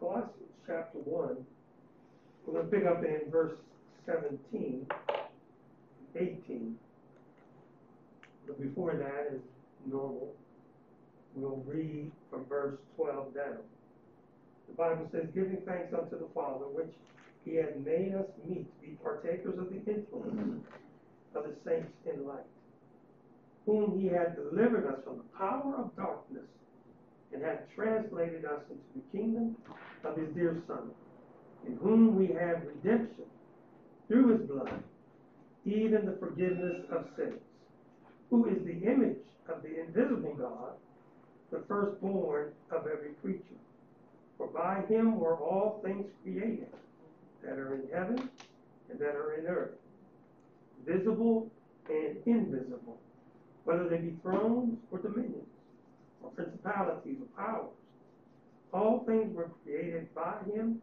Colossians chapter 1, we're going to pick up in verse 17, 18. But before that, as normal, we'll read from verse 12 down. The Bible says, giving thanks unto the Father, which he had made us meet to be partakers of the influence of the saints in light, whom he had delivered us from the power of darkness and had translated us into the kingdom of his dear Son, in whom we have redemption through his blood, even the forgiveness of sins, who is the image of the invisible God, the firstborn of every creature. For by him were all things created, that are in heaven and that are in earth, visible and invisible, whether they be thrones or dominions or principalities or powers. All things were created by him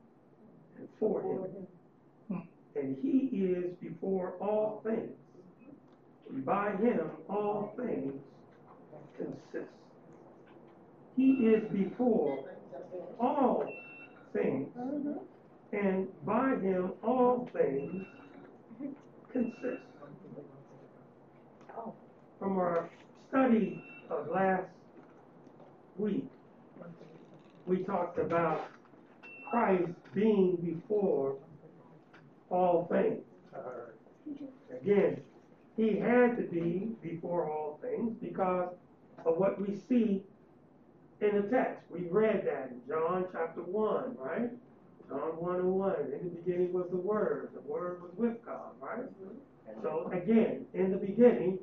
and for him. And he is before all things. And by him all things consist. He is before all things. Mm-hmm. And by him all things consist. Oh. From our study of last week, we talked about Christ being before all things. Again, he had to be before all things because of what we see in the text. We read that in John chapter 1, right? John 1 and 1. In the beginning was the Word. The Word was with God, right? So again, in the beginning,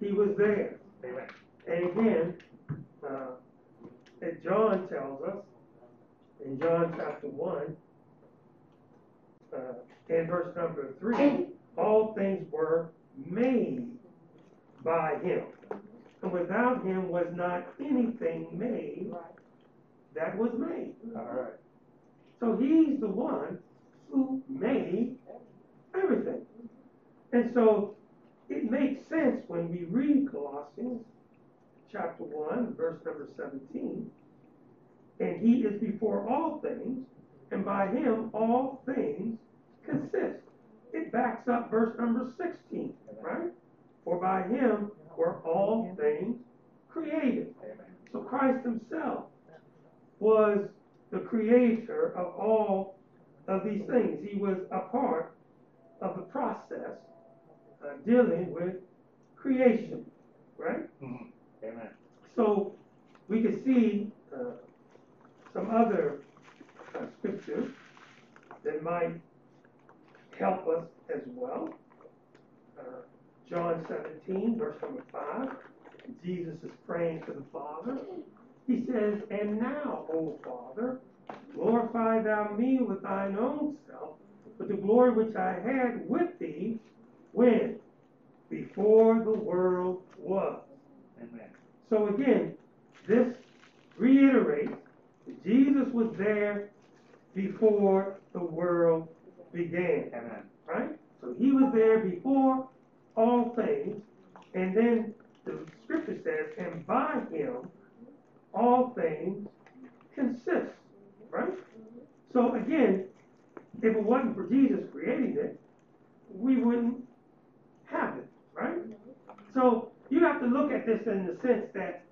he was there. Amen. And again, uh, that John tells us in John chapter 1, uh, in verse number 3, all things were made by him. And without him was not anything made that was made. All right. So he's the one who made everything. And so it makes sense when we read Colossians chapter 1, verse number 17. And he is before all things, and by him all things consist. It backs up verse number 16, right? For by him were all things created. So Christ himself was the creator of all of these things. He was a part of the process uh, dealing with creation, right? Mhm. Amen. So we can see uh, some other uh, scriptures that might help us as well. Uh, John 17, verse number 5. Jesus is praying to the Father. He says, And now, O Father, glorify thou me with thine own self, with the glory which I had with thee when? Before the world was. Amen. So again, this reiterates that Jesus was there before the world began, Amen. right? So he was there before all things, and then the scripture says, and by him all things consist, right? So again, if it wasn't for Jesus creating it, we wouldn't have it, right? So you have to look at this in the sense that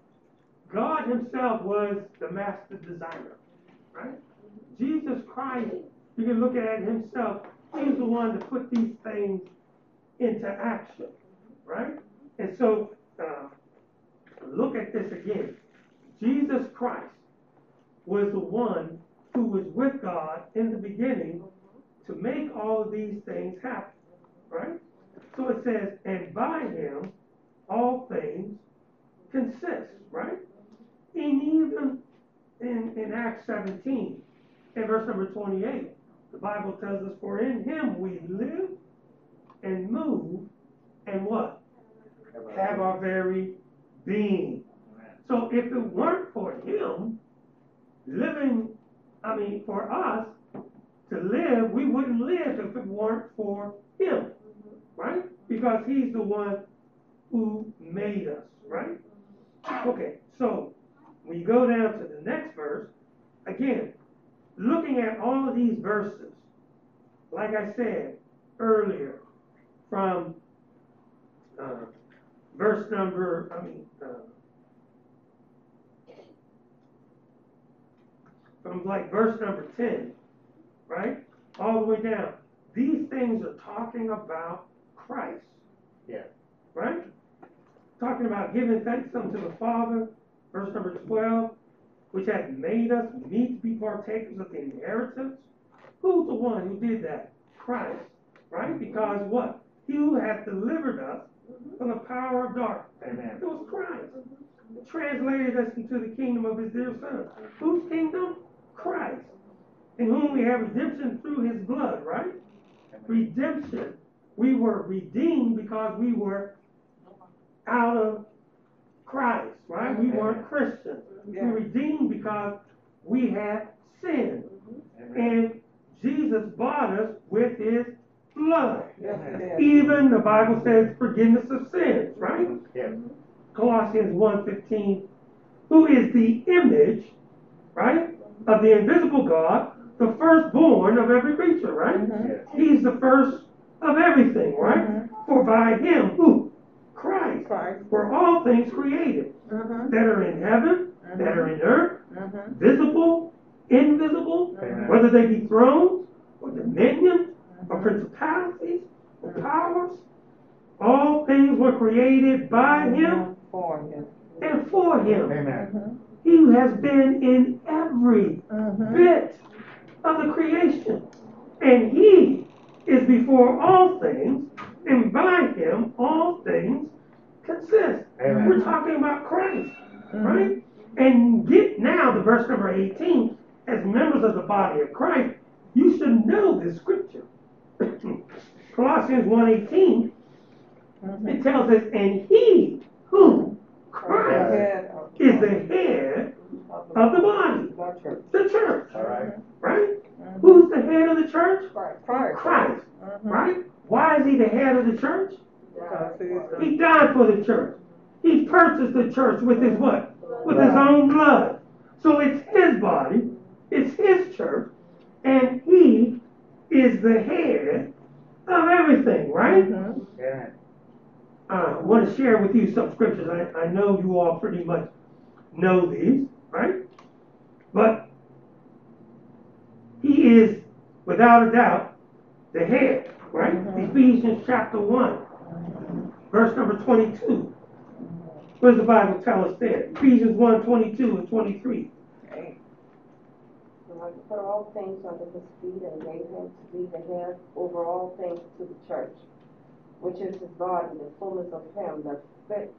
God Himself was the master designer, right? Jesus Christ, you can look at it Himself. He's the one to put these things into action, right? And so, uh, look at this again. Jesus Christ was the one who was with God in the beginning to make all of these things happen, right? So it says, and by Him all things consist, right? And even in, in Acts 17, in verse number 28, the Bible tells us, For in him we live and move and what? Have our very being. Amen. So if it weren't for him living, I mean, for us to live, we wouldn't live if it weren't for him, right? Because he's the one who made us, right? Okay, so when you go down to the next verse, again, looking at all of these verses, like I said earlier, from uh, verse number, I mean, uh, from like verse number 10, right? All the way down. These things are talking about Christ. Yeah. Right? Talking about giving thanks unto the Father, verse number 12, which hath made us meet to be partakers of the inheritance. Who's the one who did that? Christ. Right? Because what? He who hath delivered us from the power of darkness. Amen. It was Christ. Translated us into the kingdom of his dear son. Whose kingdom? Christ. In whom we have redemption through his blood, right? Redemption. We were redeemed because we were out of Christ, right? We weren't Christians. We were redeemed because we had sinned. Amen. And Jesus bought us with his blood. Yes. Even the Bible says forgiveness of sins, right? Yes. Colossians 1.15, who is the image, right, of the invisible God, the firstborn of every creature, right? Mhm. He's the first of everything, right? Mhm. For by him, who? Christ, Christ. were all things created, Mhm. that are in heaven, that are mm-hmm. in earth, Mhm. visible, invisible, Amen. whether they be thrones, or dominions, or mm-hmm. principalities, or powers, all things were created by him For him. and for him. Amen. He has been in every bit of the creation. And he is before all things, and by him all things consist. Amen. We're talking about Christ, Mhm. right? And get now the verse number 18. As members of the body of Christ, you should know this scripture. Colossians 1.18, Mhm. it tells us, and he, who? The Christ, head of- is the head of the body, The church. the church, All right. right? Mhm. Who's the head of the church? Christ. Christ. Christ, Mhm. right? Why is he the head of the church? Because he's the- He died for the church. He purchased the church with his what? With his own blood. So it's his body, it's his church, and he is the head of everything, right? Mhm. Amen. Uh, I want to share with you some scriptures. I, I know you all pretty much know these, right? But he is, without a doubt, the head, right? Mhm. Ephesians chapter 1, verse number 22. What does the Bible tell us there? Ephesians 1, 22 and 23. Hey. And I put all things under his feet and gave him to be the head over all things to the church, which is his body, the fullness of him that fit,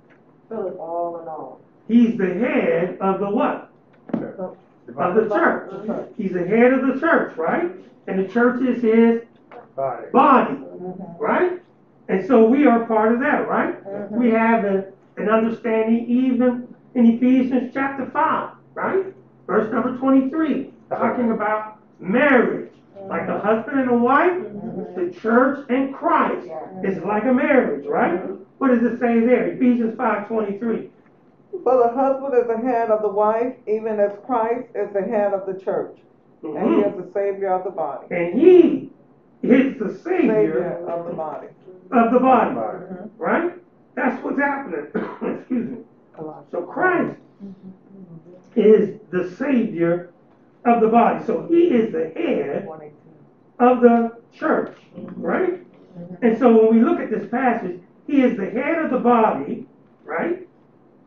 filleth all in all. He's the head of the what? The Of the church. He's the head of the church, right? And the church is his Body. body. Mhm. right? And so we are part of that, right? Mhm. We have a, an understanding even in Ephesians chapter 5, right? Verse number 23, talking about marriage. Like a husband and a wife, the church and Christ is like a marriage, right? What does it say there? Ephesians 5 23. For the husband is the head of the wife, even as Christ is the head of the church. And he is the savior of the body. And he is the Savior Savior of the body. of the body, Body. Mm-hmm. right? That's what's happening. Excuse me. So Christ mm-hmm. is the Savior of the body. So he is the head of the church, mm-hmm. right? And so when we look at this passage, he is the head of the body, right?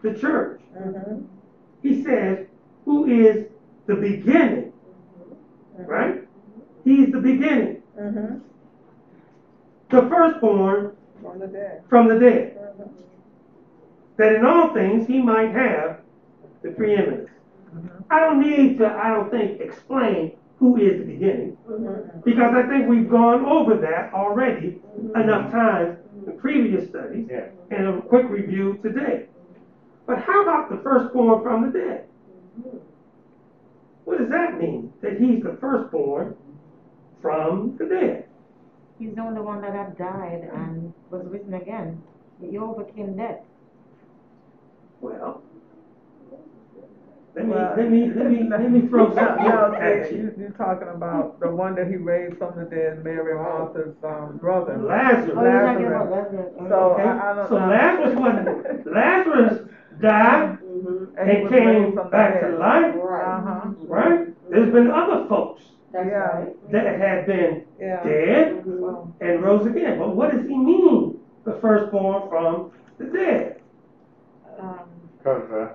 The church. Mhm. He says, who is the beginning, right? He's the beginning, Mhm. the firstborn From the dead. from the dead, Mhm. that in all things he might have the preeminence. I don't need to, I don't think, explain who is the beginning, Mhm. because I think we've gone over that already enough times in previous studies Yeah. and a quick review today. But how about the firstborn from the dead? What does that mean? That he's the firstborn from the dead? He's the only one that had died and was risen again. He overcame death. Well, let me, Well- let me, let me, let me throw something No, at you. you, you're talking about the one that he raised from the dead, Mary Martha's, um, brother. Lazarus. Oh, you're talking Lazarus. about Lazarus. okay. So, Okay, I, I don't so know. Lazarus wasn't, Lazarus died Mm-hmm, And he and came back to life, right, Uh-huh, right? There's been other folks that's Yeah. right. that had been yeah. dead Mhm. and rose again. But what does he mean, the firstborn from the dead? Um, Cause, uh,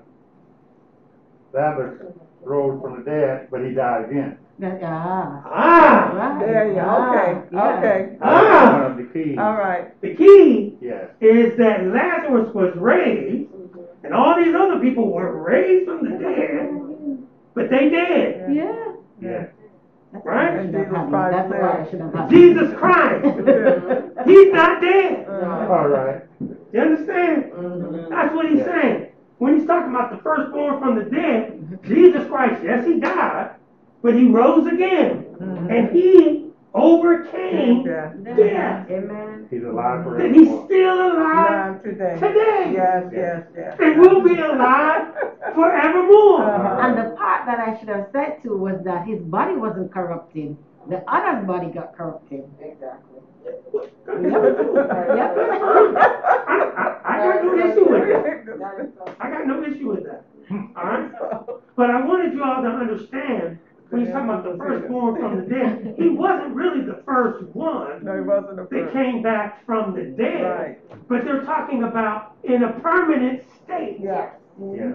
Lazarus rose from the dead, but he died again. that- ah, Ah, right. There you go, ah, okay, yeah. okay, Ah. One of the keys. all right. the key Yes. is that Lazarus was raised, Mhm. and all these other people were raised from the dead, but they dead, Yeah. Yeah. That's Right? why I should have Jesus. Christ That's why I said- should have had it. Jesus Christ, he's not dead. Uh, All right. You understand? Mhm. That's what he's saying. When he's talking about the firstborn from the dead, Jesus Christ, yes, he died, but he rose again. Mhm. And he overcame Yeah. death. Amen. He's alive and he's still alive Alive today. today. Yes, yes, yes. and will be alive forevermore. Uh-huh. And the part that I should have said too was that his body wasn't corrupted. The other's body got corrupted. Exactly. I, I, I got no issue with that. That is I got no issue with that. All right? But I wanted you all to understand when he's talking about the firstborn from the dead, he wasn't really the first one No, he wasn't the that first. came back from the dead. Right, But they're talking about in a permanent state. yeah. Yes.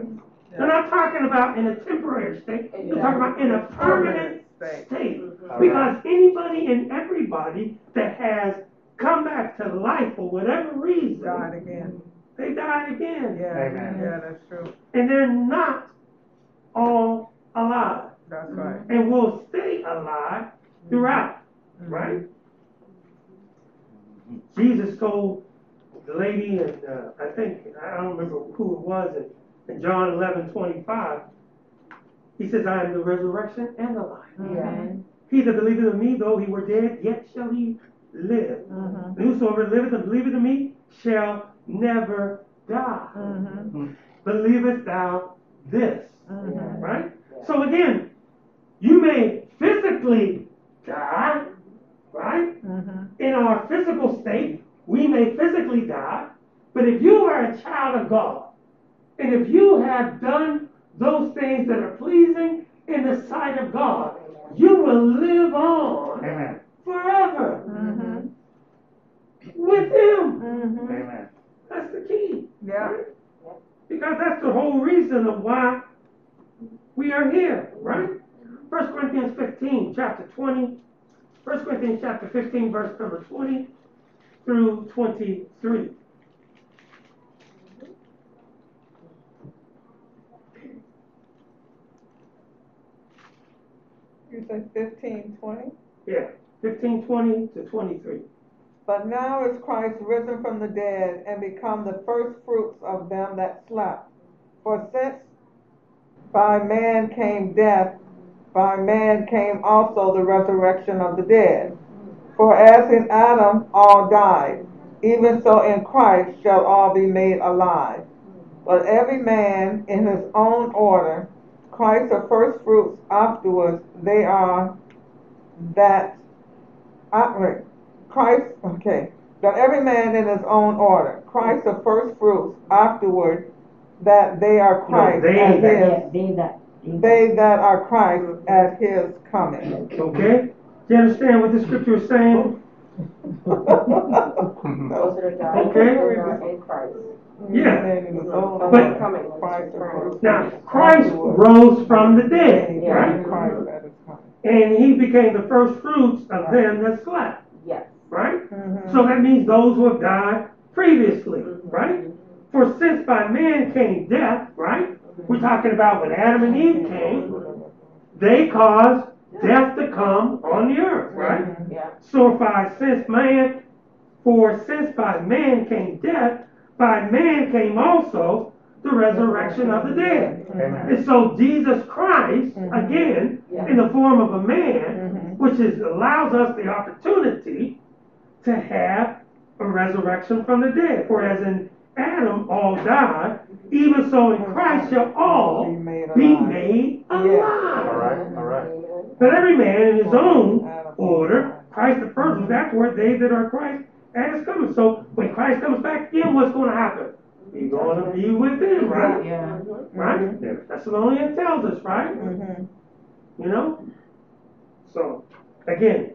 They're not talking about in a temporary state. They're talking about in a permanent State. state. Mhm. Because anybody and everybody that has come back to life for whatever reason, Died again. they died again. Yeah, Amen. yeah, that's true. And they're not all alive That's right. and will stay alive throughout, right? Jesus told the lady, and uh, I think, I don't remember who it was, in, in John 11 25, he says, I am the resurrection and the life. Amen. He that believeth in me, though he were dead, yet shall he live. Mm-hmm. And whosoever liveth and believeth in me shall never die. Mm-hmm. Believest thou this? Mm-hmm. Right? So again, you may physically die, right? Mm-hmm. In our physical state, we may physically die, but if you are a child of God, and if you have done those things that are pleasing in the sight of God, you will live on Amen. forever Mm-hmm. with Him. Mm-hmm. Amen. That's the key. Yeah. right? Because that's the whole reason of why we are here, right? First Corinthians 15, chapter 20. 1 Corinthians chapter 15, verse number 20 through 23. You said fifteen, twenty? Yeah, 15, 20 to 23. But now is Christ risen from the dead and become the first fruits of them that slept. For since by man came death, by man came also the resurrection of the dead. For as in Adam all died, even so in Christ shall all be made alive. But every man in his own order, Christ the first fruits, afterwards they are that, uh, Christ, okay, that every man in his own order, Christ the first fruits, afterward that they are Christ they at that- his, they that. They that are Christ at his coming. Okay? Do you understand what the scripture is saying? Those that are dying, Okay. are in Christ. Yeah. Man in his own But- Coming, when Christ it's the returning. first Now, Christ rose from the dead, they right? are Christ at his coming. And he became the first fruits of them that slept, Yes. right? Mhm. So that means those who have died previously, right? For since by man came death, right? We're talking about when Adam and Eve came, they caused death to come on the earth, right? Yeah. So by since man, for since by man came death, by man came also the resurrection of the dead. Amen. And so Jesus Christ, mm-hmm. again, in the form of a man, mm-hmm. which is allows us the opportunity to have a resurrection from the dead. For as in Adam all died, even so in Christ shall all Be made be alive. made alive. right, all right. Amen. But every man in his own order, Christ the first was afterward, they that are Christ at his coming. So when Christ comes back again, what's gonna happen? He's gonna be with them, right? Yeah. Right? Yes. Thessalonians tells us, right? Mhm. You know? So, again,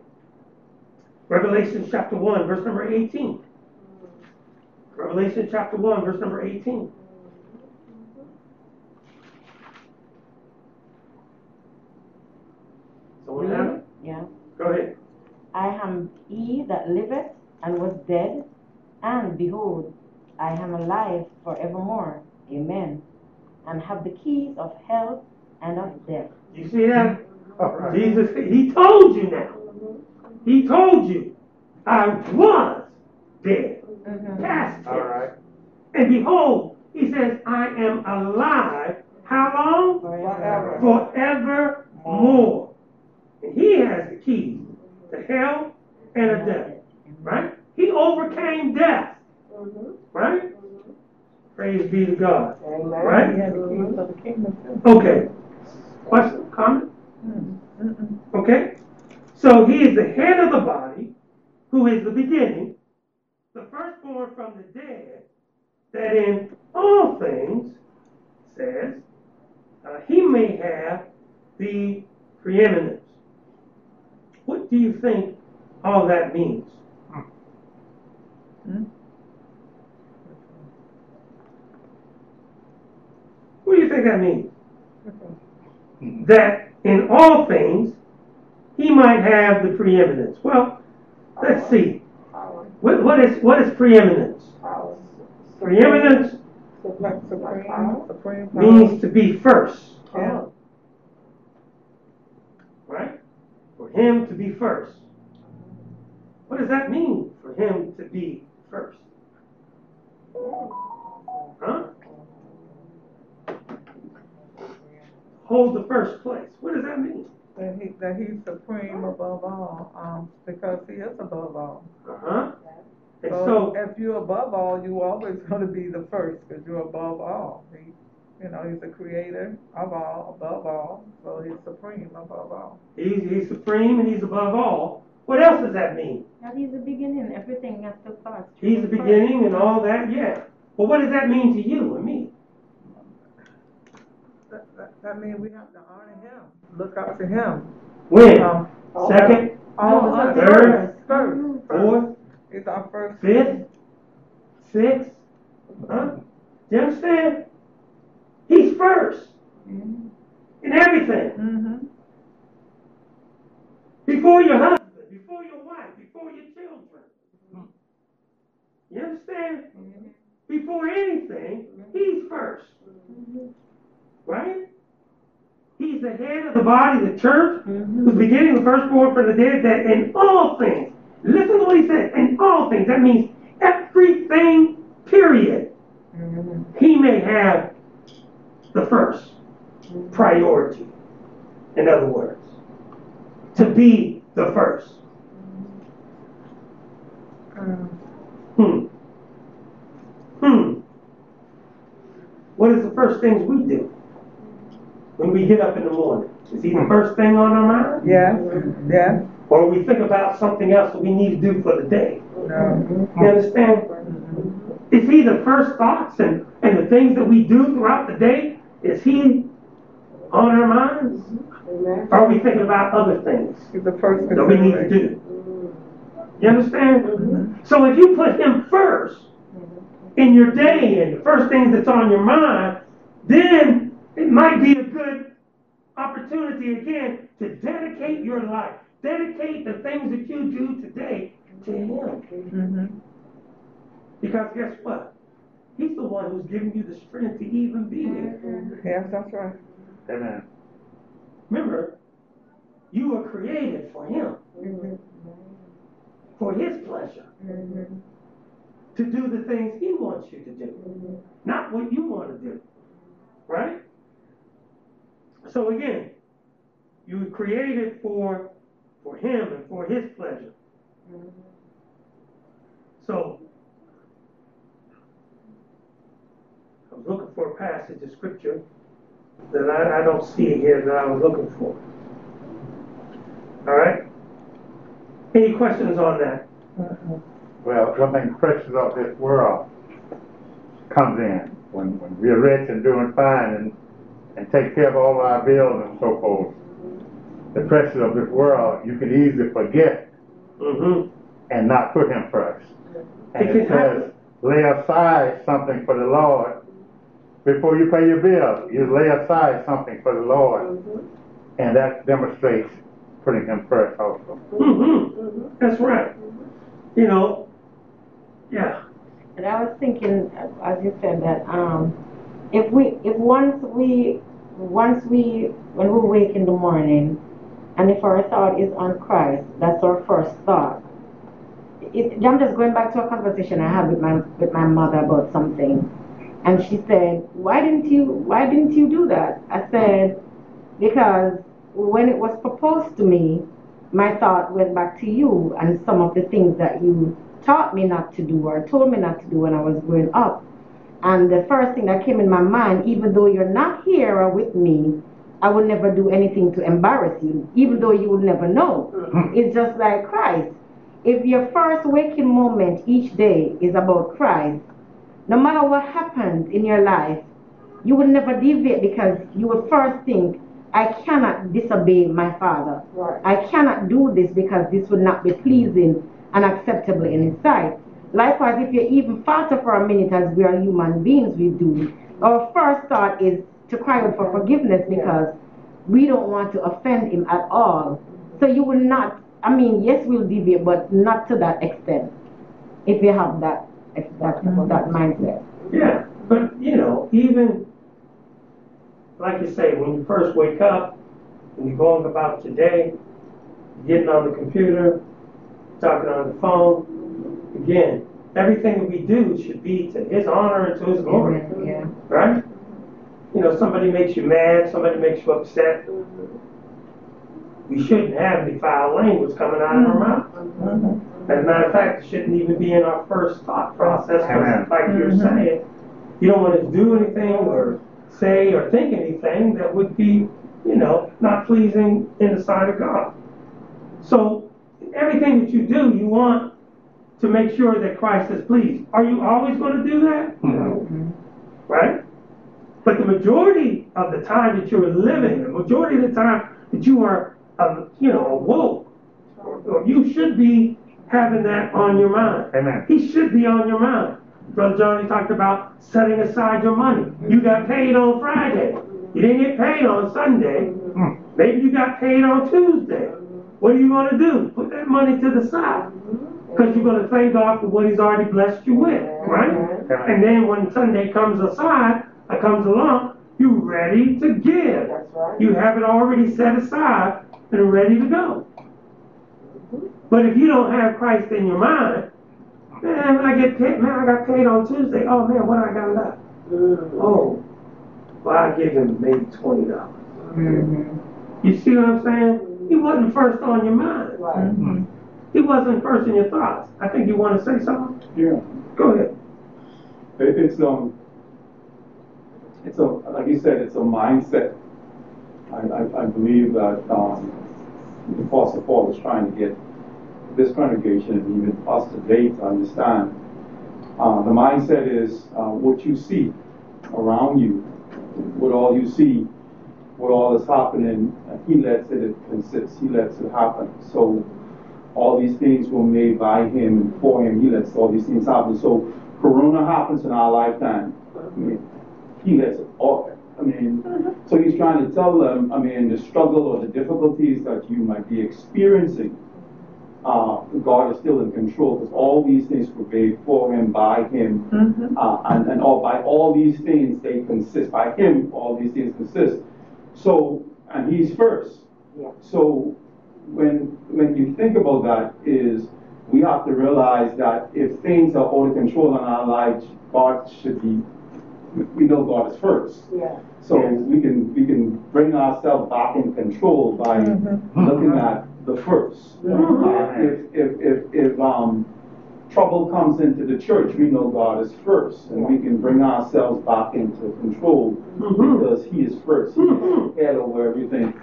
Revelation chapter 1, verse number 18. Revelation chapter 1, verse number 18. Someone have it? Yeah. Go ahead. I am he that liveth and was dead, and behold, I am alive forevermore. Amen. And have the keys of hell and of death. You see that? Mm-hmm. All right. Jesus, he told you now. Mm-hmm. He told you, I was dead, Mm-hmm. past tense. All right. And behold, he says, I am alive. How long? Forever. Forevermore. And he has the keys to hell and to death. Right? He overcame death. Right? Praise be to God. Right? He had the keys of the kingdom too. Okay. Question? Comment? Okay? So he is the head of the body, who is the beginning, the firstborn from the dead, that in all things, says, uh, he may have the preeminence. What do you think all that means? Hmm? What do you think that means? That in all things, he might have the preeminence. Well, let's see. What, what is what is preeminence? Preeminence Like supreme, supreme power. means to be first, Yeah. right? For him to be first. What does that mean for him to be first? Huh? Hold the first place. What does that mean? That he, that he's supreme above all, um, because he is above all. Uh-huh. So so, if you're above all, you're always gonna be the first, because you're above all. He, you know, he's the creator of all, above all, so he's supreme above all. he's, he's supreme and he's above all. What else does that mean? That he's the beginning. Everything has to pass. through He's the first. beginning and all that, yeah. But what does that mean to you and me? That, that, that means we have to honor him, look up to him. When? Um, Second, all No, the all time. the Third. first. First, Mhm. fourth, he's our first. fifth, sixth, huh? You understand? He's first Mhm. in everything. Mm-hmm, Before your husband, before your wife, before your children. Mm-hmm. You understand? Mm-hmm. Before anything, mm-hmm. he's first. Right? He's the head of the body, the church, who's beginning the firstborn from the dead, that in all things, listen to what he said, in all things, that means everything, period, he may have priority. In other words, to be the first. Hmm. Hmm. What is the first things we do when we get up in the morning? Is he the first thing on our mind? yes, yes, Or we think about something else that we need to do for the day? no. You understand? Is he the first thoughts and, and the things that we do throughout the day? Is he on our minds? Amen. Or are we thinking about other things the first that we need to do? You understand? So if you put him first in your day and the first things that's on your mind, then it might be a good opportunity again to dedicate your life, dedicate the things that you do today to him. Mm-hmm, Because guess what? He's the one who's giving you the strength to even be here. yes, that's right. Amen. Remember, you were created for him, for his pleasure, to do the things he wants you to do, not what you want to do. Right? So again, you were created for for him and for his pleasure. So I was looking for a passage of scripture that I, I don't see here that I was looking for. All right? Any questions on that? Well, one thing precious of this world comes in when, when we're rich and doing fine and, and take care of all our bills and so forth. The pressures of this world, you can easily forget Mm-hmm. and not put him first. And It it can happen. lay aside something for the Lord. Before you pay your bill, you lay aside something for the Lord. Mhm. And that demonstrates putting him first also. Mm-hmm. Mhm. That's right. You know, yeah. And I was thinking, as you said, that um, if we, if once we, once we, when we wake in the morning, and if our thought is on Christ, that's our first thought. It, I'm just going back to a conversation I had with my with my mother about something, and she said, "Why didn't you? Why didn't you do that?" I said, "Because when it was proposed to me, my thought went back to you and some of the things that you taught me not to do or told me not to do when I was growing up. And the first thing that came in my mind, even though you're not here or with me, I would never do anything to embarrass you, even though you would never know. Hmm. It's just like Christ. If your first waking moment each day is about Christ, no matter what happens in your life, you would never deviate because you would first think, I cannot disobey my father. Right. I cannot do this because this would not be pleasing and acceptable in his sight. Likewise, if you even falter for a minute, as we are human beings, we do, our first thought is to cry out for forgiveness because we don't want to offend him at all. So you will not, I mean, yes, we'll deviate, but not to that extent. If you have that, that, that mindset. Yeah, but you know, even like you say, when you first wake up and you're going about your day, getting on the computer, talking on the phone, again, everything that we do should be to His honor and to His glory, Yeah. right? You know, somebody makes you mad, somebody makes you upset. We shouldn't have any foul language coming out of our mm-hmm. mouth. Mm-hmm. As a matter of fact, it shouldn't even be in our first thought process, 'cause Amen. like you're saying, you don't want to do anything or say or think anything that would be, you know, not pleasing in the sight of God. So, everything that you do, you want to make sure that Christ is pleased. Are you always going to do that? No. Right? But the majority of the time that you're living, the majority of the time that you are, um, you know, awoke, or, or you should be having that on your mind. Amen. He should be on your mind. Brother Johnny talked about setting aside your money. You got paid on Friday. You didn't get paid on Sunday. Hmm. Maybe you got paid on Tuesday. What are you going to do? Put that money to the side. Because you're going to thank God for what He's already blessed you with, right? And then when Sunday comes aside, uh, comes along, you ready to give. Right. You have it already set aside and ready to go. But if you don't have Christ in your mind, man, I get paid, man, I got paid on Tuesday. Oh man, what I got left? Mhm. Oh, well, I give him maybe twenty dollars. Mm-hmm. You see what I'm saying? He wasn't first on your mind. Right. He wasn't first in your thoughts. I think you want to say something. Yeah, Go ahead. it, it's, um, it's a, like you said, it's a mindset. I, I, I believe that, um, the Apostle Paul is trying to get this congregation and even us today to understand. Uh, the mindset is, uh, what you see around you, what all you see, what all is happening, he lets it consist, he lets it happen. So, all these things were made by him and for him. He lets all these things happen. So Corona happens in our lifetime. I mean, he lets it all. I mean, so he's trying to tell them. I mean, the struggle or the difficulties that you might be experiencing. Uh, God is still in control because all these things were made for him, by him, uh, and, and all by all these things they consist. By him, all these things consist. So, and he's first. Yeah. So when when you think about that is we have to realize that if things are out of control in our lives, God should be we know God is first. Yeah. So we can we can bring ourselves back in control by looking at the first. Uh, if if if if um trouble comes into the church, we know God is first, and we can bring ourselves back into control Mhm. because He is first. He is Mhm. head over everything.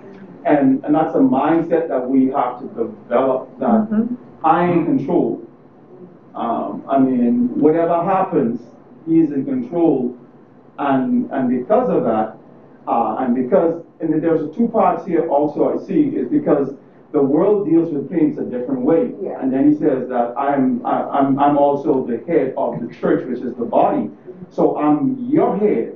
And, and that's a mindset that we have to develop, that I am in control. Um, I mean, whatever happens, He's in control. And, and because of that, uh, and because, and there's two parts here also I see, is because the world deals with things a different way. Yeah. And then he says that I'm, I- I'm, I'm also the head of the church, which is the body. So I'm your head.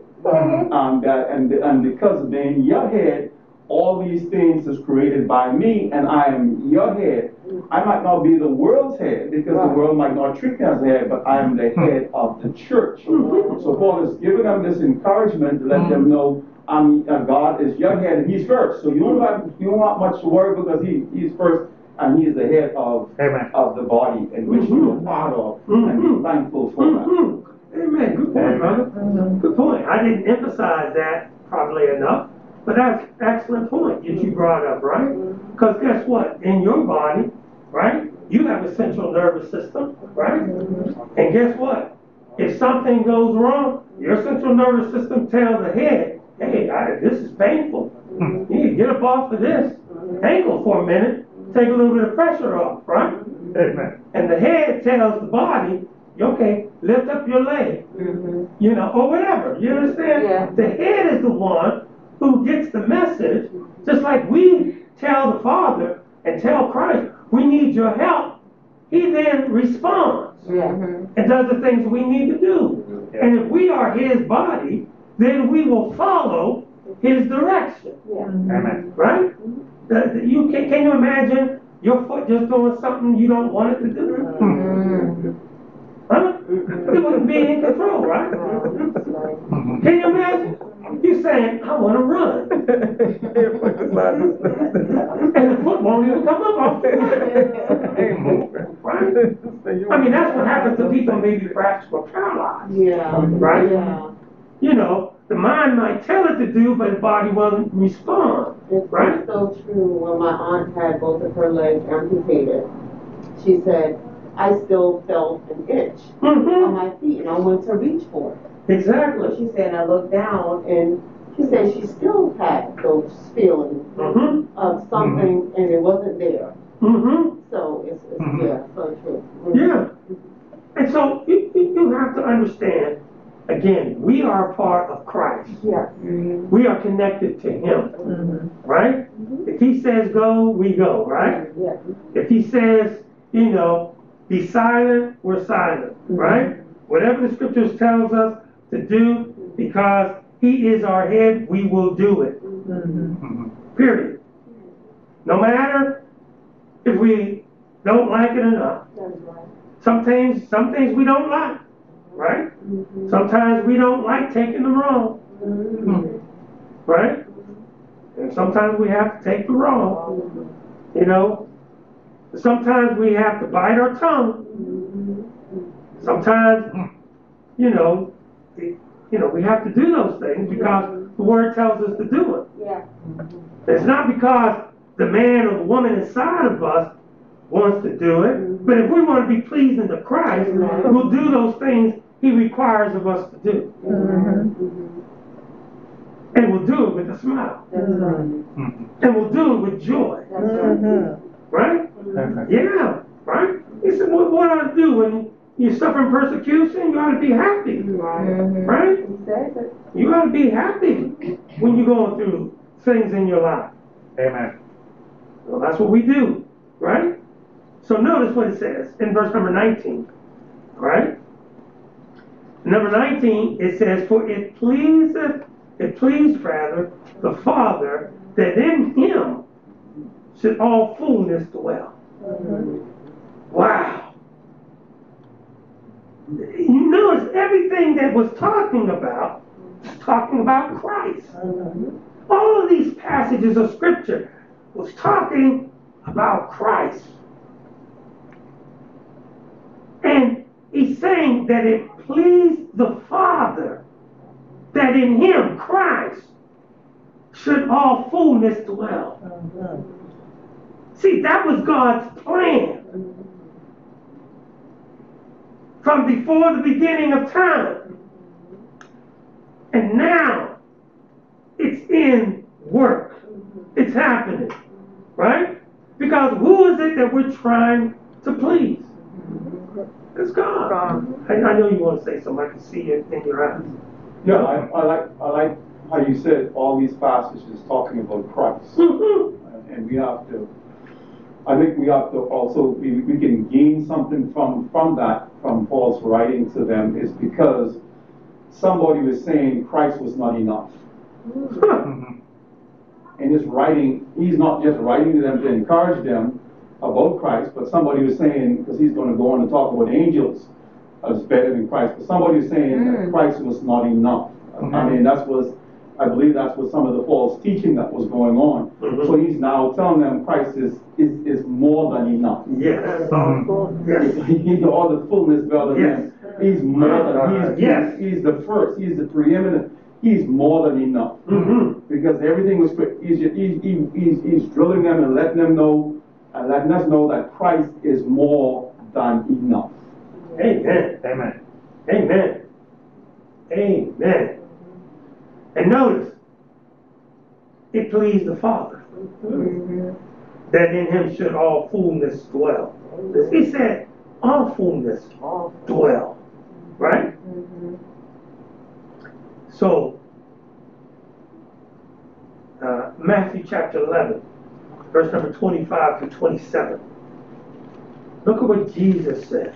Um, that, and, and because of being your head, all these things is created by me, and I am your head. I might not be the world's head, because the world might not treat me as head, but I am the head of the church. So Paul is giving them this encouragement to let them know, um, uh, God is your head, and he's first. So you don't have, you don't have much to worry because he, he's first, and he is the head of, Amen. of the body, in which you are part of, and be thankful for that. Mhm. Amen, good point, brother. Good point. I didn't emphasize that probably enough, but that's excellent point that you brought up, right? Because guess what? In your body, right, you have a central nervous system, right? And guess what? If something goes wrong, your central nervous system tells the head, hey, I, this is painful. You need to get up off of this ankle for a minute, take a little bit of pressure off, right? Amen. And the head tells the body, okay, lift up your leg, you know, or whatever. You understand? Yeah. The head is the one who gets the message, just like we tell the Father and tell Christ, we need your help. He then responds Yeah. and does the things we need to do. And if we are his body, then we will follow his direction, Yeah. Mm-hmm. Amen. right? The- the- you can, can you imagine your foot just doing something you don't want it to do? Mm-hmm. Huh? It wouldn't be in control, right? Can you imagine? You saying, I wanna run. And the foot won't even come up off the ground. Right? I mean, that's what happens to people maybe perhaps who are paralyzed. Yeah. Right? Yeah. You know, the mind might tell it to do, but the body won't respond. It's Right. so true. When my aunt had both of her legs amputated, she said, I still felt an itch on hmm my feet and I went to reach for it. Exactly. She said, I looked down and she said she still had those feelings hmm of something and it wasn't there. hmm So it's, it's Mhm. yeah, so true. Yeah. And so you, you you have to understand, again, we are a part of Christ. Yes. We are connected to Him, right? If He says go, we go, right? Yes. If He says, you know, be silent, we're silent, right? Whatever the scriptures tells us to do, because He is our head, we will do it. Mm-hmm. Period. No matter if we don't like it or not. Right. Some things, we don't like, right? Mm-hmm. Sometimes we don't like taking the wrong, mm-hmm. right? And sometimes we have to take the wrong, you know? Sometimes we have to bite our tongue. Sometimes, you know, you know, we have to do those things because the word tells us to do it. Yeah. It's not because the man or the woman inside of us wants to do it, mm-hmm. but if we want to be pleasing to Christ, we'll do those things he requires of us to do. Mm-hmm. And we'll do it with a smile. That's right. Mm-hmm. And we'll do it with joy. That's right. Right? Amen. Yeah. Right? He said, what, what ought to do when you're suffering persecution? You ought to be happy. Mm-hmm. Right. Right? He says it. You ought to be happy when you're going through things in your life. Amen. Well, that's what we do, right? So notice what it says in verse number 19, right? Number 19, it says, For it pleaseth, it pleased rather the Father that in him should all fullness dwell. Mm-hmm. Wow. You notice everything that was talking about, was talking about Christ. Mm-hmm. All of these passages of scripture was talking about Christ. And he's saying that it pleased the Father that in him, Christ, should all fullness dwell. Mm-hmm. See, that was God's plan. Mm-hmm. From before the beginning of time. And now it's in work. It's happening. Right? Because who is it that we're trying to please? It's God. I, I know you want to say something. I can see it in your eyes. Yeah, I, I like, I like how you said all these passages talking about Christ. Mhm. And we have to, I think we have to also, we, we can gain something from, from that, from Paul's writing to them, is because somebody was saying Christ was not enough. Hmm. In his writing, he's not just writing to them to encourage them about Christ, but somebody was saying, because he's going to go on to talk about angels as better than Christ, but somebody was saying that hmm. Christ was not enough. I hmm. mean, that was, I believe that's what some of the false teaching that was going on. Mhm. So he's now telling them Christ is, is, is more than enough. Yes. Yes. He's all the fullness dwells in him. He's more than, he's, Yes. he's, he's the first, he's the preeminent, he's more than enough. Mm-hmm. Because everything was, he's, he's, he's, he's, he's drilling them and letting them know, and letting us know that Christ is more than enough. Amen. Amen. Amen. Amen. And notice, it pleased the Father that in him should all fullness dwell. He said, all fullness dwell. Right? So, uh, Matthew chapter 11, verse number 25 to 27. Look at what Jesus says.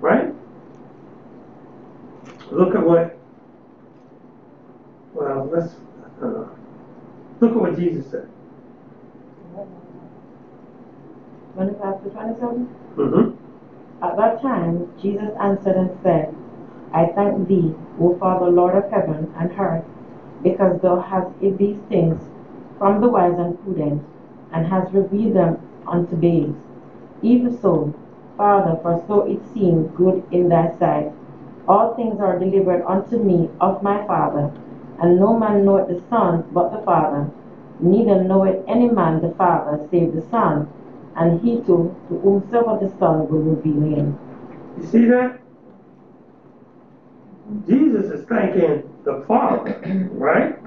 Right? Look at what, well, let's, uh, look at what Jesus said. Twenty-five to twenty-seven? Mm-hmm. At that time, Jesus answered and said, I thank thee, O Father, Lord of heaven and earth, because thou hast hid these things from the wise and prudent, and hast revealed them unto babes. Even so, Father, for so it seemed good in thy sight. All things are delivered unto me of my Father, and no man knoweth the Son but the Father, neither knoweth any man the Father save the Son, and he too to whomsoever the Son will reveal him. You see that? Jesus is thanking the Father, right?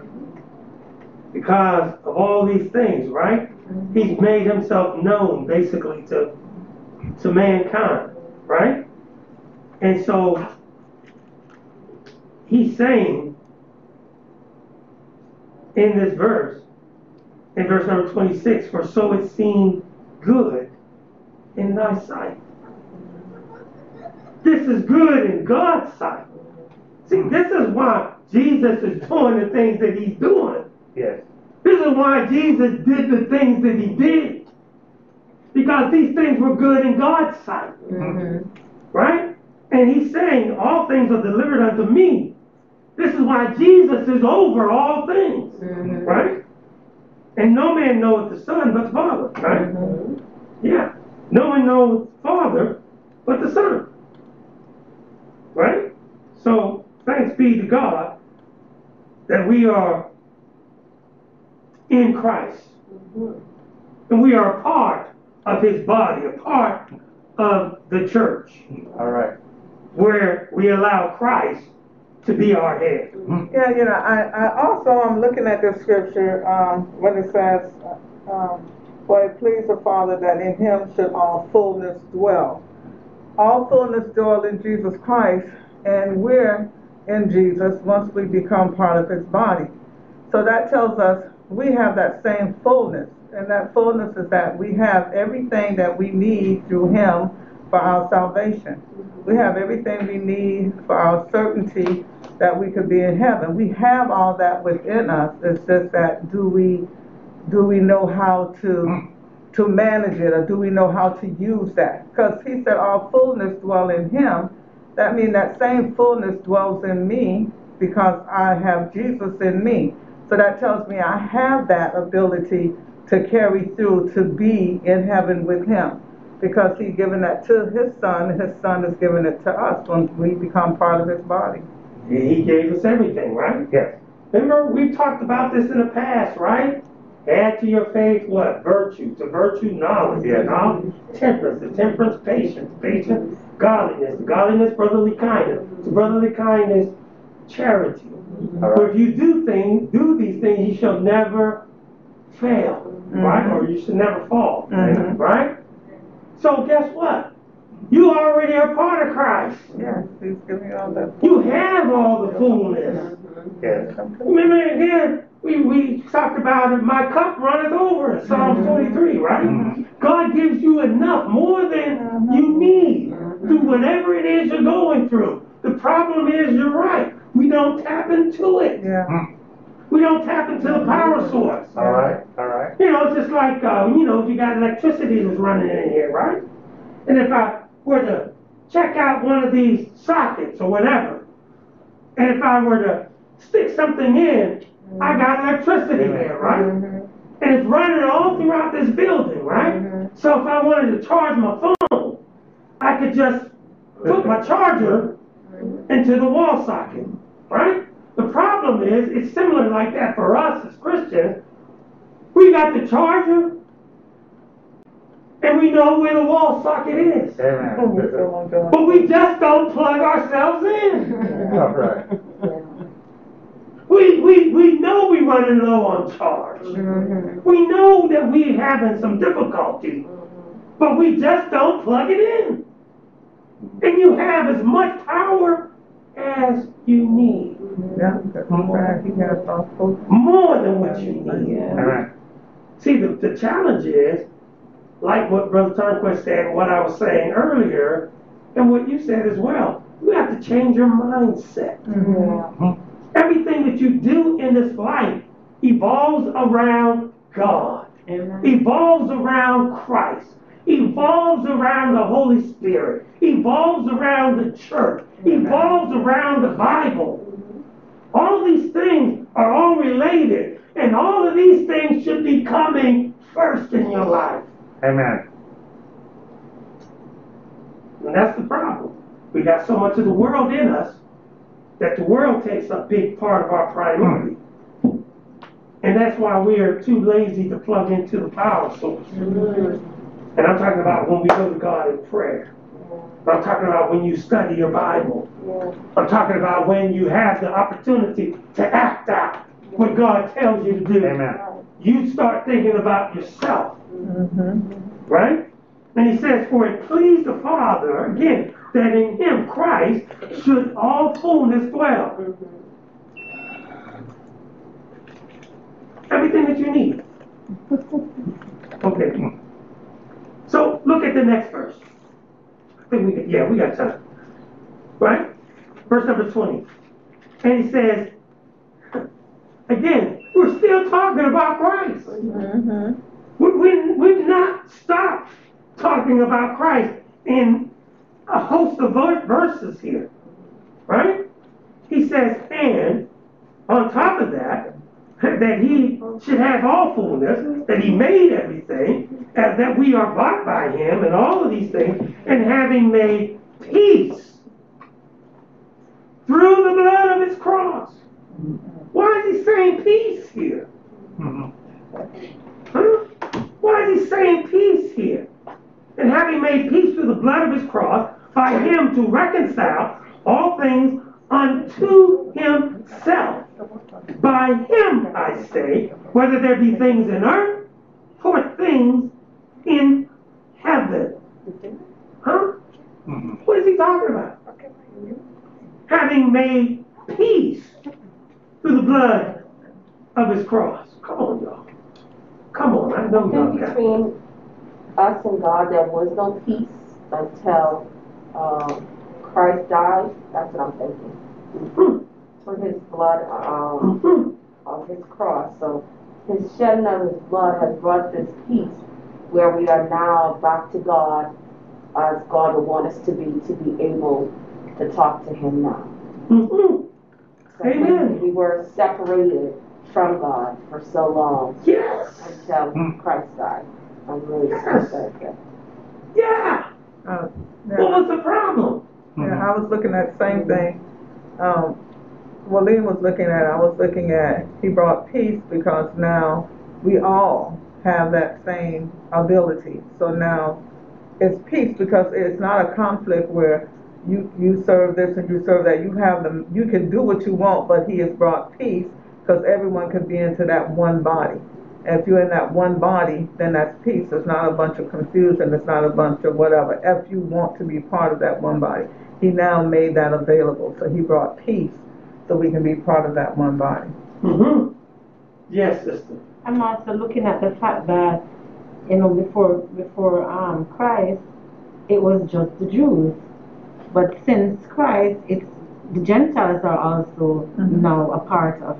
Because of all these things, right? He's made himself known basically to, to mankind, right? And so he's saying in this verse, in verse number 26, for so it seemed good in thy sight. This is good in God's sight. See, this is why Jesus is doing the things that he's doing. Yes. This is why Jesus did the things that he did. Because these things were good in God's sight. Mm-hmm. Right? And he's saying, All things are delivered unto me. This is why Jesus is over all things. Mm-hmm. Right? And no man knoweth the Son but the Father. Right? Mm-hmm. Yeah. No one knows Father but the Son. Right? So, thanks be to God that we are in Christ. And we are a part of his body, a part of the church, All right. where we allow Christ to be our head. Yeah, you know, I, I also, I'm looking at this scripture, um, when it says, um, for it pleased the Father that in him should all fullness dwell. All fullness dwell in Jesus Christ, and we're in Jesus once we become part of his body. So that tells us we have that same fullness, and that fullness is that we have everything that we need through him for our salvation. We have everything we need for our certainty that we could be in heaven. We have all that within us. It's just that do we do we know how to to manage it or do we know how to use that? Because he said all fullness dwell in him. That means that same fullness dwells in me because I have Jesus in me. So that tells me I have that ability to carry through to be in heaven with him because he's given that to his son and his son is giving it to us when we become part of his body. He gave us everything, right? Yes. Remember, we've talked about this in the past, right? Add to your faith what? Virtue. To virtue, knowledge. Yes. To knowledge, temperance. To temperance, patience. Patience, godliness. To godliness, brotherly kindness. To brotherly kindness, charity. All For right. if you do things, do these things, you shall never fail, mm-hmm. right? Or you should never fall, Mhm. right? So guess what? You already are part of Christ. Yes, he's giving you all that. You have all the fullness. Mm-hmm. Yes. Remember again, we, we talked about it, my cup runneth over in Psalm mm-hmm. 23, right? God gives you enough, more than you need, through whatever it is you're going through. The problem is, you're right, we don't tap into it. Yeah, hmm. We don't tap into the power source. All right, all right. You know, it's just like, uh, you know, if you got electricity that's running in here, right? And if I were to check out one of these sockets or whatever, and if I were to stick something in, I got electricity mm-hmm. there, right? Mm-hmm. And it's running all throughout this building, right? Mm-hmm. So if I wanted to charge my phone, I could just put my charger into the wall socket, right? The problem is, it's similar like that for us as Christians. We got the charger, and we know where the wall socket is. Amen. we still won't go. But we just don't plug ourselves in. All right. We, we, we know we're running low on charge. Mm-hmm. We know that we're having some difficulty, but we just don't plug it in. And you have as much power as you need, Yeah, that's right, he has more than what you need. Amen. See, the, the challenge is, like what Brother Turnquist said, and what I was saying earlier, and what you said as well, you have to change your mindset. Yeah. Everything that you do in this life evolves around God, Amen. evolves around Christ, evolves around the Holy Spirit, evolves around the church, evolves around the Bible. All these things are all related, and all of these things should be coming first in your life. Amen. And that's the problem. We got so much of the world in us that the world takes a big part of our priority. And that's why we are too lazy to plug into the power source. And I'm talking about when we go to God in prayer. I'm talking about when you study your Bible. I'm talking about when you have the opportunity to act out what God tells you to do. Amen. You start thinking about yourself Mm-hmm. right? And he says, For it pleased the Father, again, that in him, Christ, should all fullness dwell. Everything that you need. Okay. So look at the next verse. I think we got, yeah, we got time. Right? Verse number 20. And he says, again, we're still talking about Christ. Mm-hmm. We, we, we've not stopped talking about Christ in a host of verses here, right? He says, and on top of that, that he should have all fullness, that he made everything, and that we are bought by him, and all of these things, and having made peace through the blood of his cross. Why is he saying peace here? Mhm. Huh? Why is he saying peace here? And having made peace through the blood of his cross, by him to reconcile all things unto himself. By him, I say, whether there be things in earth or things in heaven. Huh? What is he talking about? Having made peace through the blood of his cross. Come on, y'all. Come on, I know y'all got between us and God, there was no peace until, um, Christ died, that's what I'm thinking. Hmm, Through his blood, um, hmm. of his cross, so his shedding of his blood has brought this peace where we are now back to God as God would want us to be, to be able to talk to him now. Mhm. So Amen. We were separated from God for so long Yes. until Hmm. Christ died. I'm really Yes. sorry. Yeah. Uh, What yeah, was the problem? yeah, I was looking at the same thing. Um, Walleen was looking at, I was looking at, he brought peace because now we all have that same ability. So now it's peace because it's not a conflict where you, you serve this and you serve that. You have them, you can do what you want, but he has brought peace because everyone can be into that one body. And if you're in that one body, then that's peace. It's not a bunch of confusion. It's not a bunch of whatever. If you want to be part of that one body, he now made that available. So he brought peace so we can be part of that one body. Mm-hmm. Yes, sister. I'm also looking at the fact that, you know, before, before, um, Christ, it was just the Jews. But since Christ, it's, the Gentiles are also Mhm. now a part of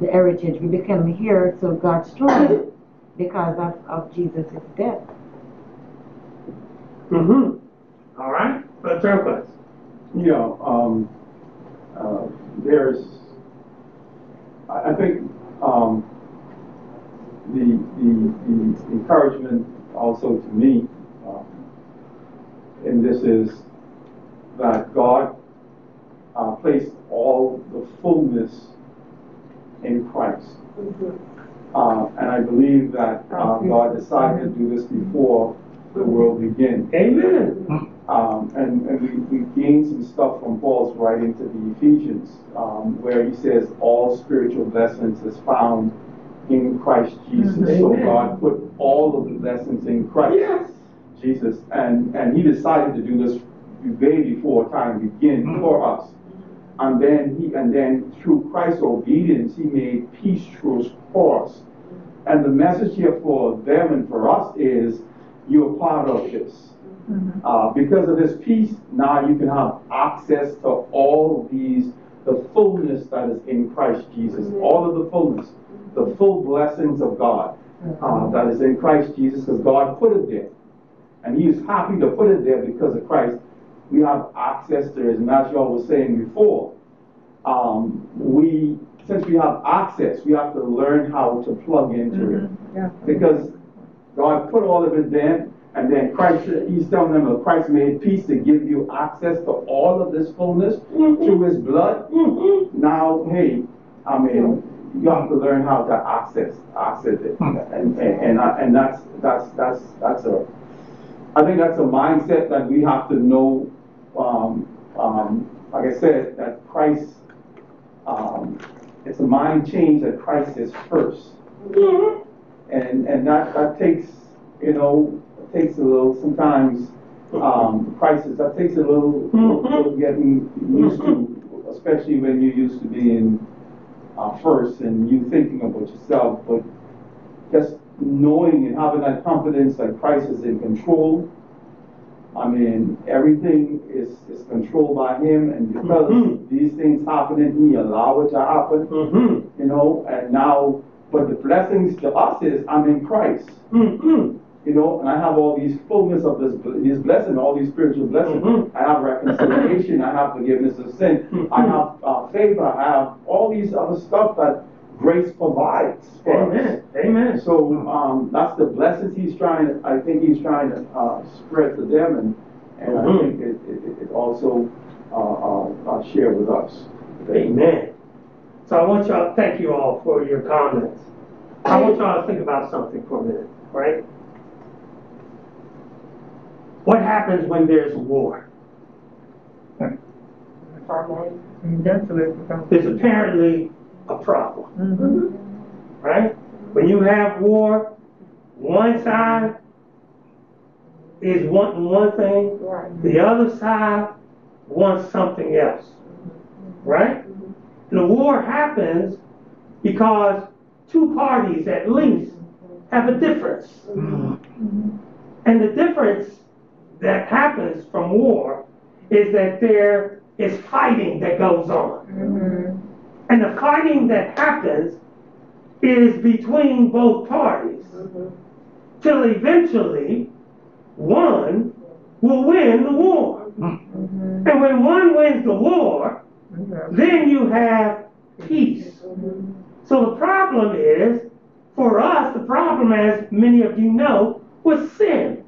the heritage. We became here to God's throne because of, of Jesus' death. Mm-hmm. All right, Brother Turnquist. Yeah, um, uh, there's, I, I think, um, the, the, the encouragement also to me, um, in this is that God, uh, placed all the fullness in Christ. Uh, and I believe that, uh, God decided to do this before the world began. Amen. Um, and, and we, we gained some stuff from Paul's writing to the Ephesians, um, where he says all spiritual blessings is found in Christ Jesus. So God put all of the blessings in Christ Yes. Jesus, and, and he decided to do this way before time began for us. And then he, and then through Christ's obedience, he made peace truce for us. And the message here for them and for us is, you're part of this. Uh, because of this peace, now you can have access to all these, the fullness that is in Christ Jesus, all of the fullness, the full blessings of God uh, that is in Christ Jesus, because God put it there. And He is happy to put it there because of Christ. We have access to it, and as y'all was saying before, um, we, since we have access, we have to learn how to plug into it. Yeah. Because God put all of it there, and then Christ, He's telling them that Christ made peace to give you access to all of this fullness through His blood. Now, hey, I mean, you have to learn how to access, access it, and, and, and, I- and that's, that's, that's, that's a, I think that's a mindset that we have to know, um, um, like I said, that Christ, um, it's a mind change that Christ is first. And, and that, that takes, you know, takes a little, sometimes, um, crisis, that takes a little, little getting used to, especially when you're used to being, uh, first and you thinking about yourself, but just knowing and having that confidence that Christ is in control. I mean, everything is, is controlled by him and because Mhm. these things happening, he allow it to happen Mm-hmm. you know, and now, but the blessings to us is I'm in Christ, Mm-hmm. You know, and I have all these fullness of this, his blessing, all these spiritual blessings. Mhm. I have reconciliation, I have forgiveness of sin, I Mhm. have uh, favor, I have all these other stuff that grace provides for us. Amen. Amen. So, um, that's the blessings he's trying, I think he's trying to, uh, spread to them and, and I Mhm. think it, it, it also, uh, uh, uh, share with us. Amen. So I want y'all, thank you all for your comments. I want y'all to think about something for a minute, right? What happens when there's war? Eventually. There's apparently a problem, Mhm. right? When you have war, one side is wanting one thing, Right. the other side wants something else, right? And the war happens because two parties at least have a difference. And the difference that happens from war is that there is fighting that goes on. Mm-hmm. And the fighting that happens is between both parties. Mm-hmm. Till eventually, one will win the war. Mm-hmm. And when one wins the war, then you have peace. So the problem is, for us, the problem, as many of you know, was sin.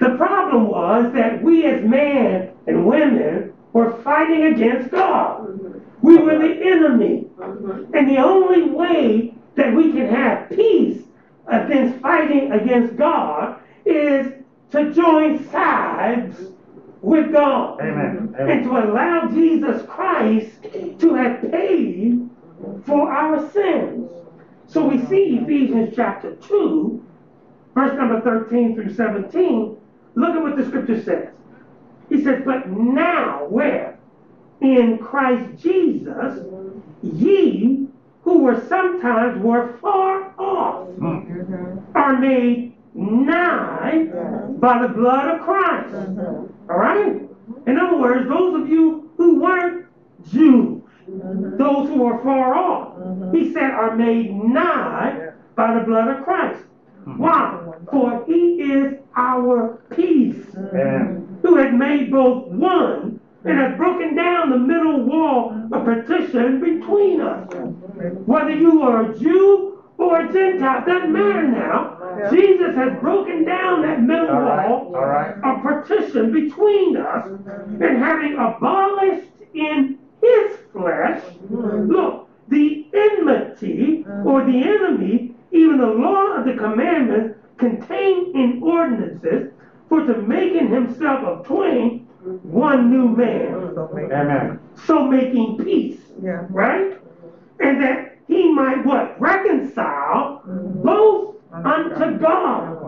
The problem was that we as men and women were fighting against God. We were the enemy. And the only way that we can have peace against fighting against God is to join sides with God. Amen. And to allow Jesus Christ to have paid for our sins. So we see Ephesians chapter 2, verse number 13 through 17. Look at what the scripture says. He says, But now, where? In Christ Jesus, ye who were sometimes were far off mm-hmm. are made nigh mm-hmm. by the blood of Christ. Mm-hmm. All right? In other words, those of you who weren't Jews, those who were far off, he said, are made nigh by the blood of Christ. Mm-hmm. Why? For he is our peace, Amen. who had made both one and mm-hmm. had broken down the middle wall of partition between us. Whether you are a Jew or a Gentile, doesn't matter now. Jesus has broken down that middle All right. wall All right. a partition between us and having abolished in his flesh, mm-hmm. look, the enmity or the enemy, even the law of the commandments contained in ordinances, for to making himself of twain one new man, So Amen. so making peace, Yeah. right? And that he might what? Reconcile both unto God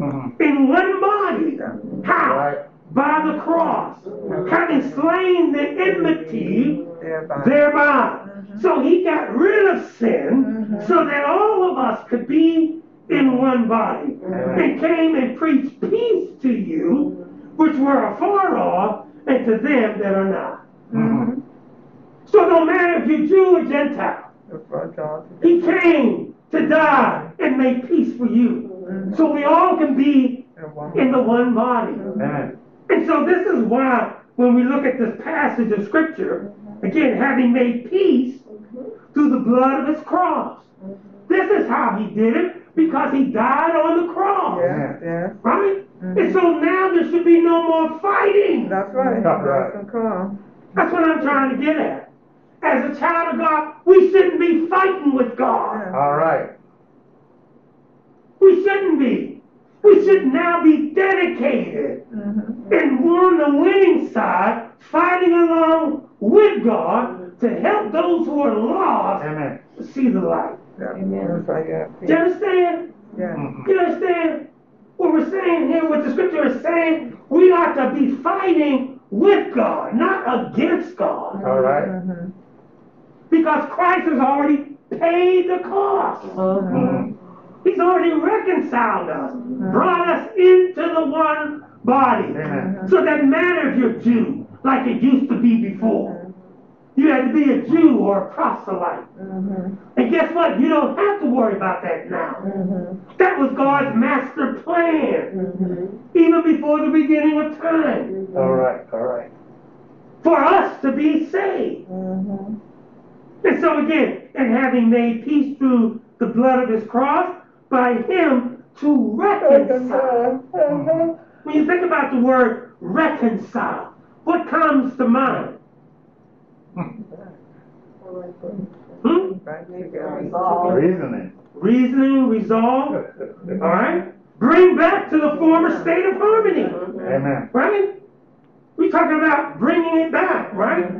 Mhm. in one body. How? Right. By the cross, having slain the enmity Thereby. thereby. Mm-hmm. So he got rid of sin mm-hmm. so that all of us could be in one body mm-hmm. and came and preached peace to you, which were afar off, and to them that are not. Mhm. So no matter if you're Jew or Gentile, That's what God- he came to die and make peace for you. So we all can be in the one body. And so this is why when we look at this passage of scripture, again, having made peace mm-hmm. through the blood of his cross. Mm-hmm. This is how he did it because he died on the cross. Yeah, yeah, Right? Mm-hmm. And so now there should be no more fighting. that's right, That's right. that's. That's what I'm trying to get at. As a child of God, we shouldn't be fighting with God. All right. We shouldn't be. We should now be dedicated and on the winning side, fighting along with God to help those who are lost Amen. to see the light. Yeah, that's right, yeah, Do you understand? yeah. Mhm. You understand what we're saying here, what the scripture is saying? We ought to be fighting with God, not against God. All right. Mhm. Because Christ has already paid the cost. Mhm. He's already reconciled us, brought us into the one body. Amen. So it doesn't matter if you're Jew, like it used to be before. You had to be a Jew or a proselyte. Mhm. And guess what? You don't have to worry about that now. Mhm. That was God's master plan, even before the beginning of time, All right. All right. for us to be saved. Mhm. And so again, and having made peace through the blood of his cross, by him to reconcile. Mhm. When you think about the word reconcile, what comes to mind? Hmm? Right together. Resolve. Reasoning. Reasoning, resolve, all right? Bring back to the former state of harmony, Amen. right? We're talking about bringing it back, right?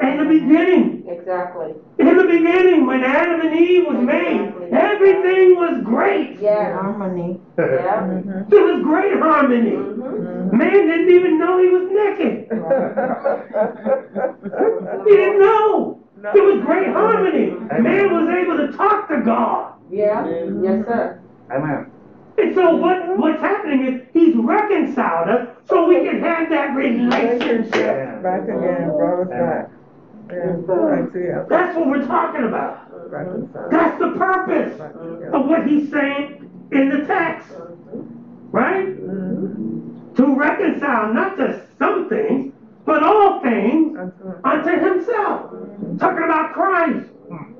In the beginning, Exactly. in the beginning, when Adam and Eve was made, everything was great. Yeah, Harmony. yeah. Mhm. There was great harmony. Mhm. Man didn't even know he was naked. He didn't know. There was great harmony. Man was able to talk to God. Yeah, yes, sir. Amen. And so what, what's happening is he's reconciled us so we can have that relationship. Yeah. Back again, brought us back. Yeah, right together. That's what we're talking about. That's the purpose of what he's saying in the text. Right? Mhm. To reconcile not just some things, but all things unto himself. Talking about Christ.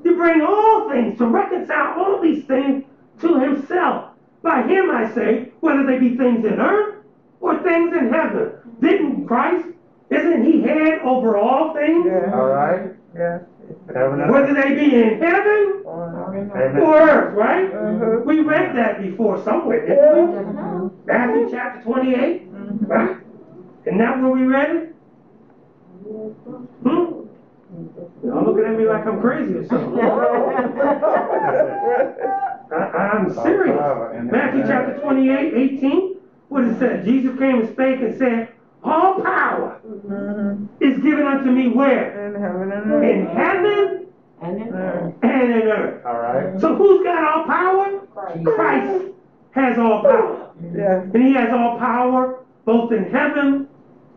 You bring all things to reconcile all these things to himself. By him, I say, whether they be things in earth or things in heaven. Didn't Christ, isn't he head over all things? Yeah. All right. Yeah. Heaven Whether they be in heaven Or- Amen. or earth, right? Mhm. We read that before somewhere, didn't we? Matthew chapter twenty-eight, right? Isn't that where we read it? Hmm? Y'all looking at me like I'm crazy or something. I, I'm serious. Matthew chapter 28, 18, what does it say? Jesus came and spake and said, All power Mhm. is given unto me where? In heaven and In earth. heaven And in Earth. and in earth. All right. So who's got all power? Christ has all power. Yeah, And he has all power both in heaven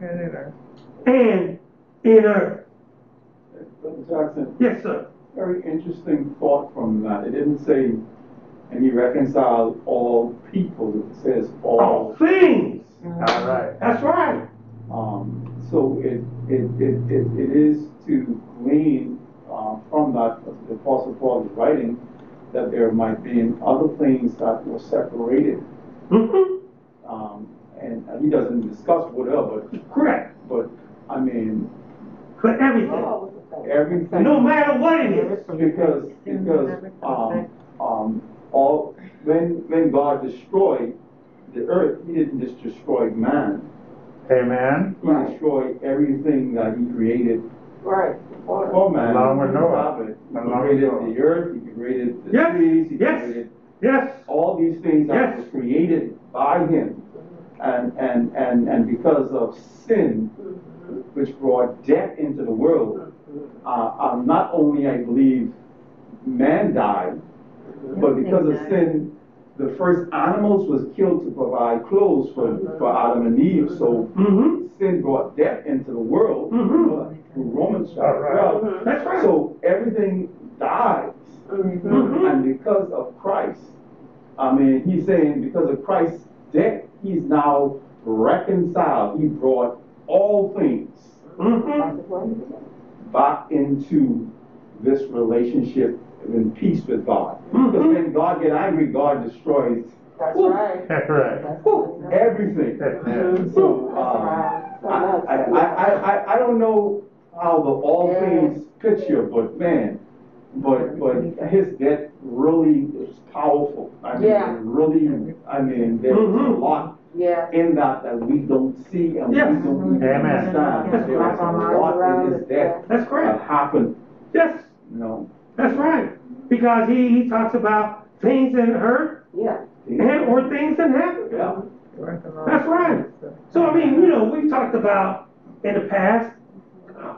and in earth. and in earth. Jackson, Yes, sir. very interesting thought from that. It didn't say, and he reconciled all people, it says All all. things. All right. That's right. Um, so it, it, it, it, it is to glean, uh, from that, the Apostle Paul is writing, that there might be in other things that were separated. hmm Um, and he doesn't discuss whatever, but, Correct. but, I mean, For everything. Oh, everything. No matter what it is. Because, because, um, um, all, when, when God destroyed the earth, he didn't just destroy man. Amen. He destroyed everything that he created Right. for man. Along with Noah. He Along created Noah. the earth, he created the Yes, trees, he yes. created Yes. all these things that Yes. were created by him. And, and, and, and because of sin, which brought death into the world, uh, uh, not only, I believe, man died, but because of sin, the first animals was killed to provide clothes for, for Adam and Eve. So Mm-hmm. sin brought death into the world Mhm. through Romans chapter right. 12. That's right. So everything dies. Mhm. And because of Christ, I mean, he's saying because of Christ's death, he's now reconciled. He brought all things Mm-hmm. back into this relationship in peace with God. Mhm. Because when God get angry, God destroys That's Ooh. right. That's right. everything. Yeah. So, That's um, right. I, I, I, I, I don't know how the all Yeah. things picture, but man, but, but his death really is powerful. I mean, Yeah. really, I mean, there's a Mhm. lot Yeah. in that that we don't see and we don't even Amen. understand. Yes. There was a lot in his death That's that happened, Yes. you know. That's right. Because he, he talks about things in earth Yeah. and or things in heaven. Yeah. That's right. So I mean, you know, we've talked about in the past. oh,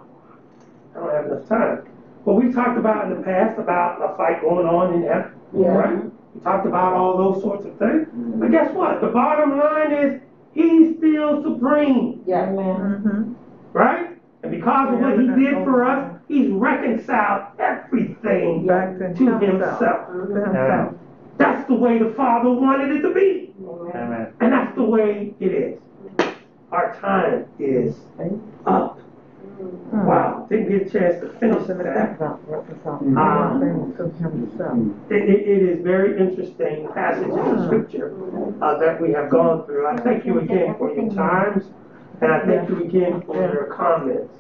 I don't have enough time, but we talked about in the past about a fight going on in heaven, Yeah. right? We talked about all those sorts of things. But guess what? The bottom line is he's still supreme, Yeah. Amen. Mhm. right? And because of what he did for us, he's reconciled everything Back to to himself. himself. That's the way the Father wanted it to be. Amen. And that's the way it is. Our time is up. Wow, didn't get a chance to finish Something to think that. about, reconcile. Ah. Things to himself. It, it, it is very interesting passages of scripture uh, that we have gone through. I thank you again for your times, and I thank you again for your comments.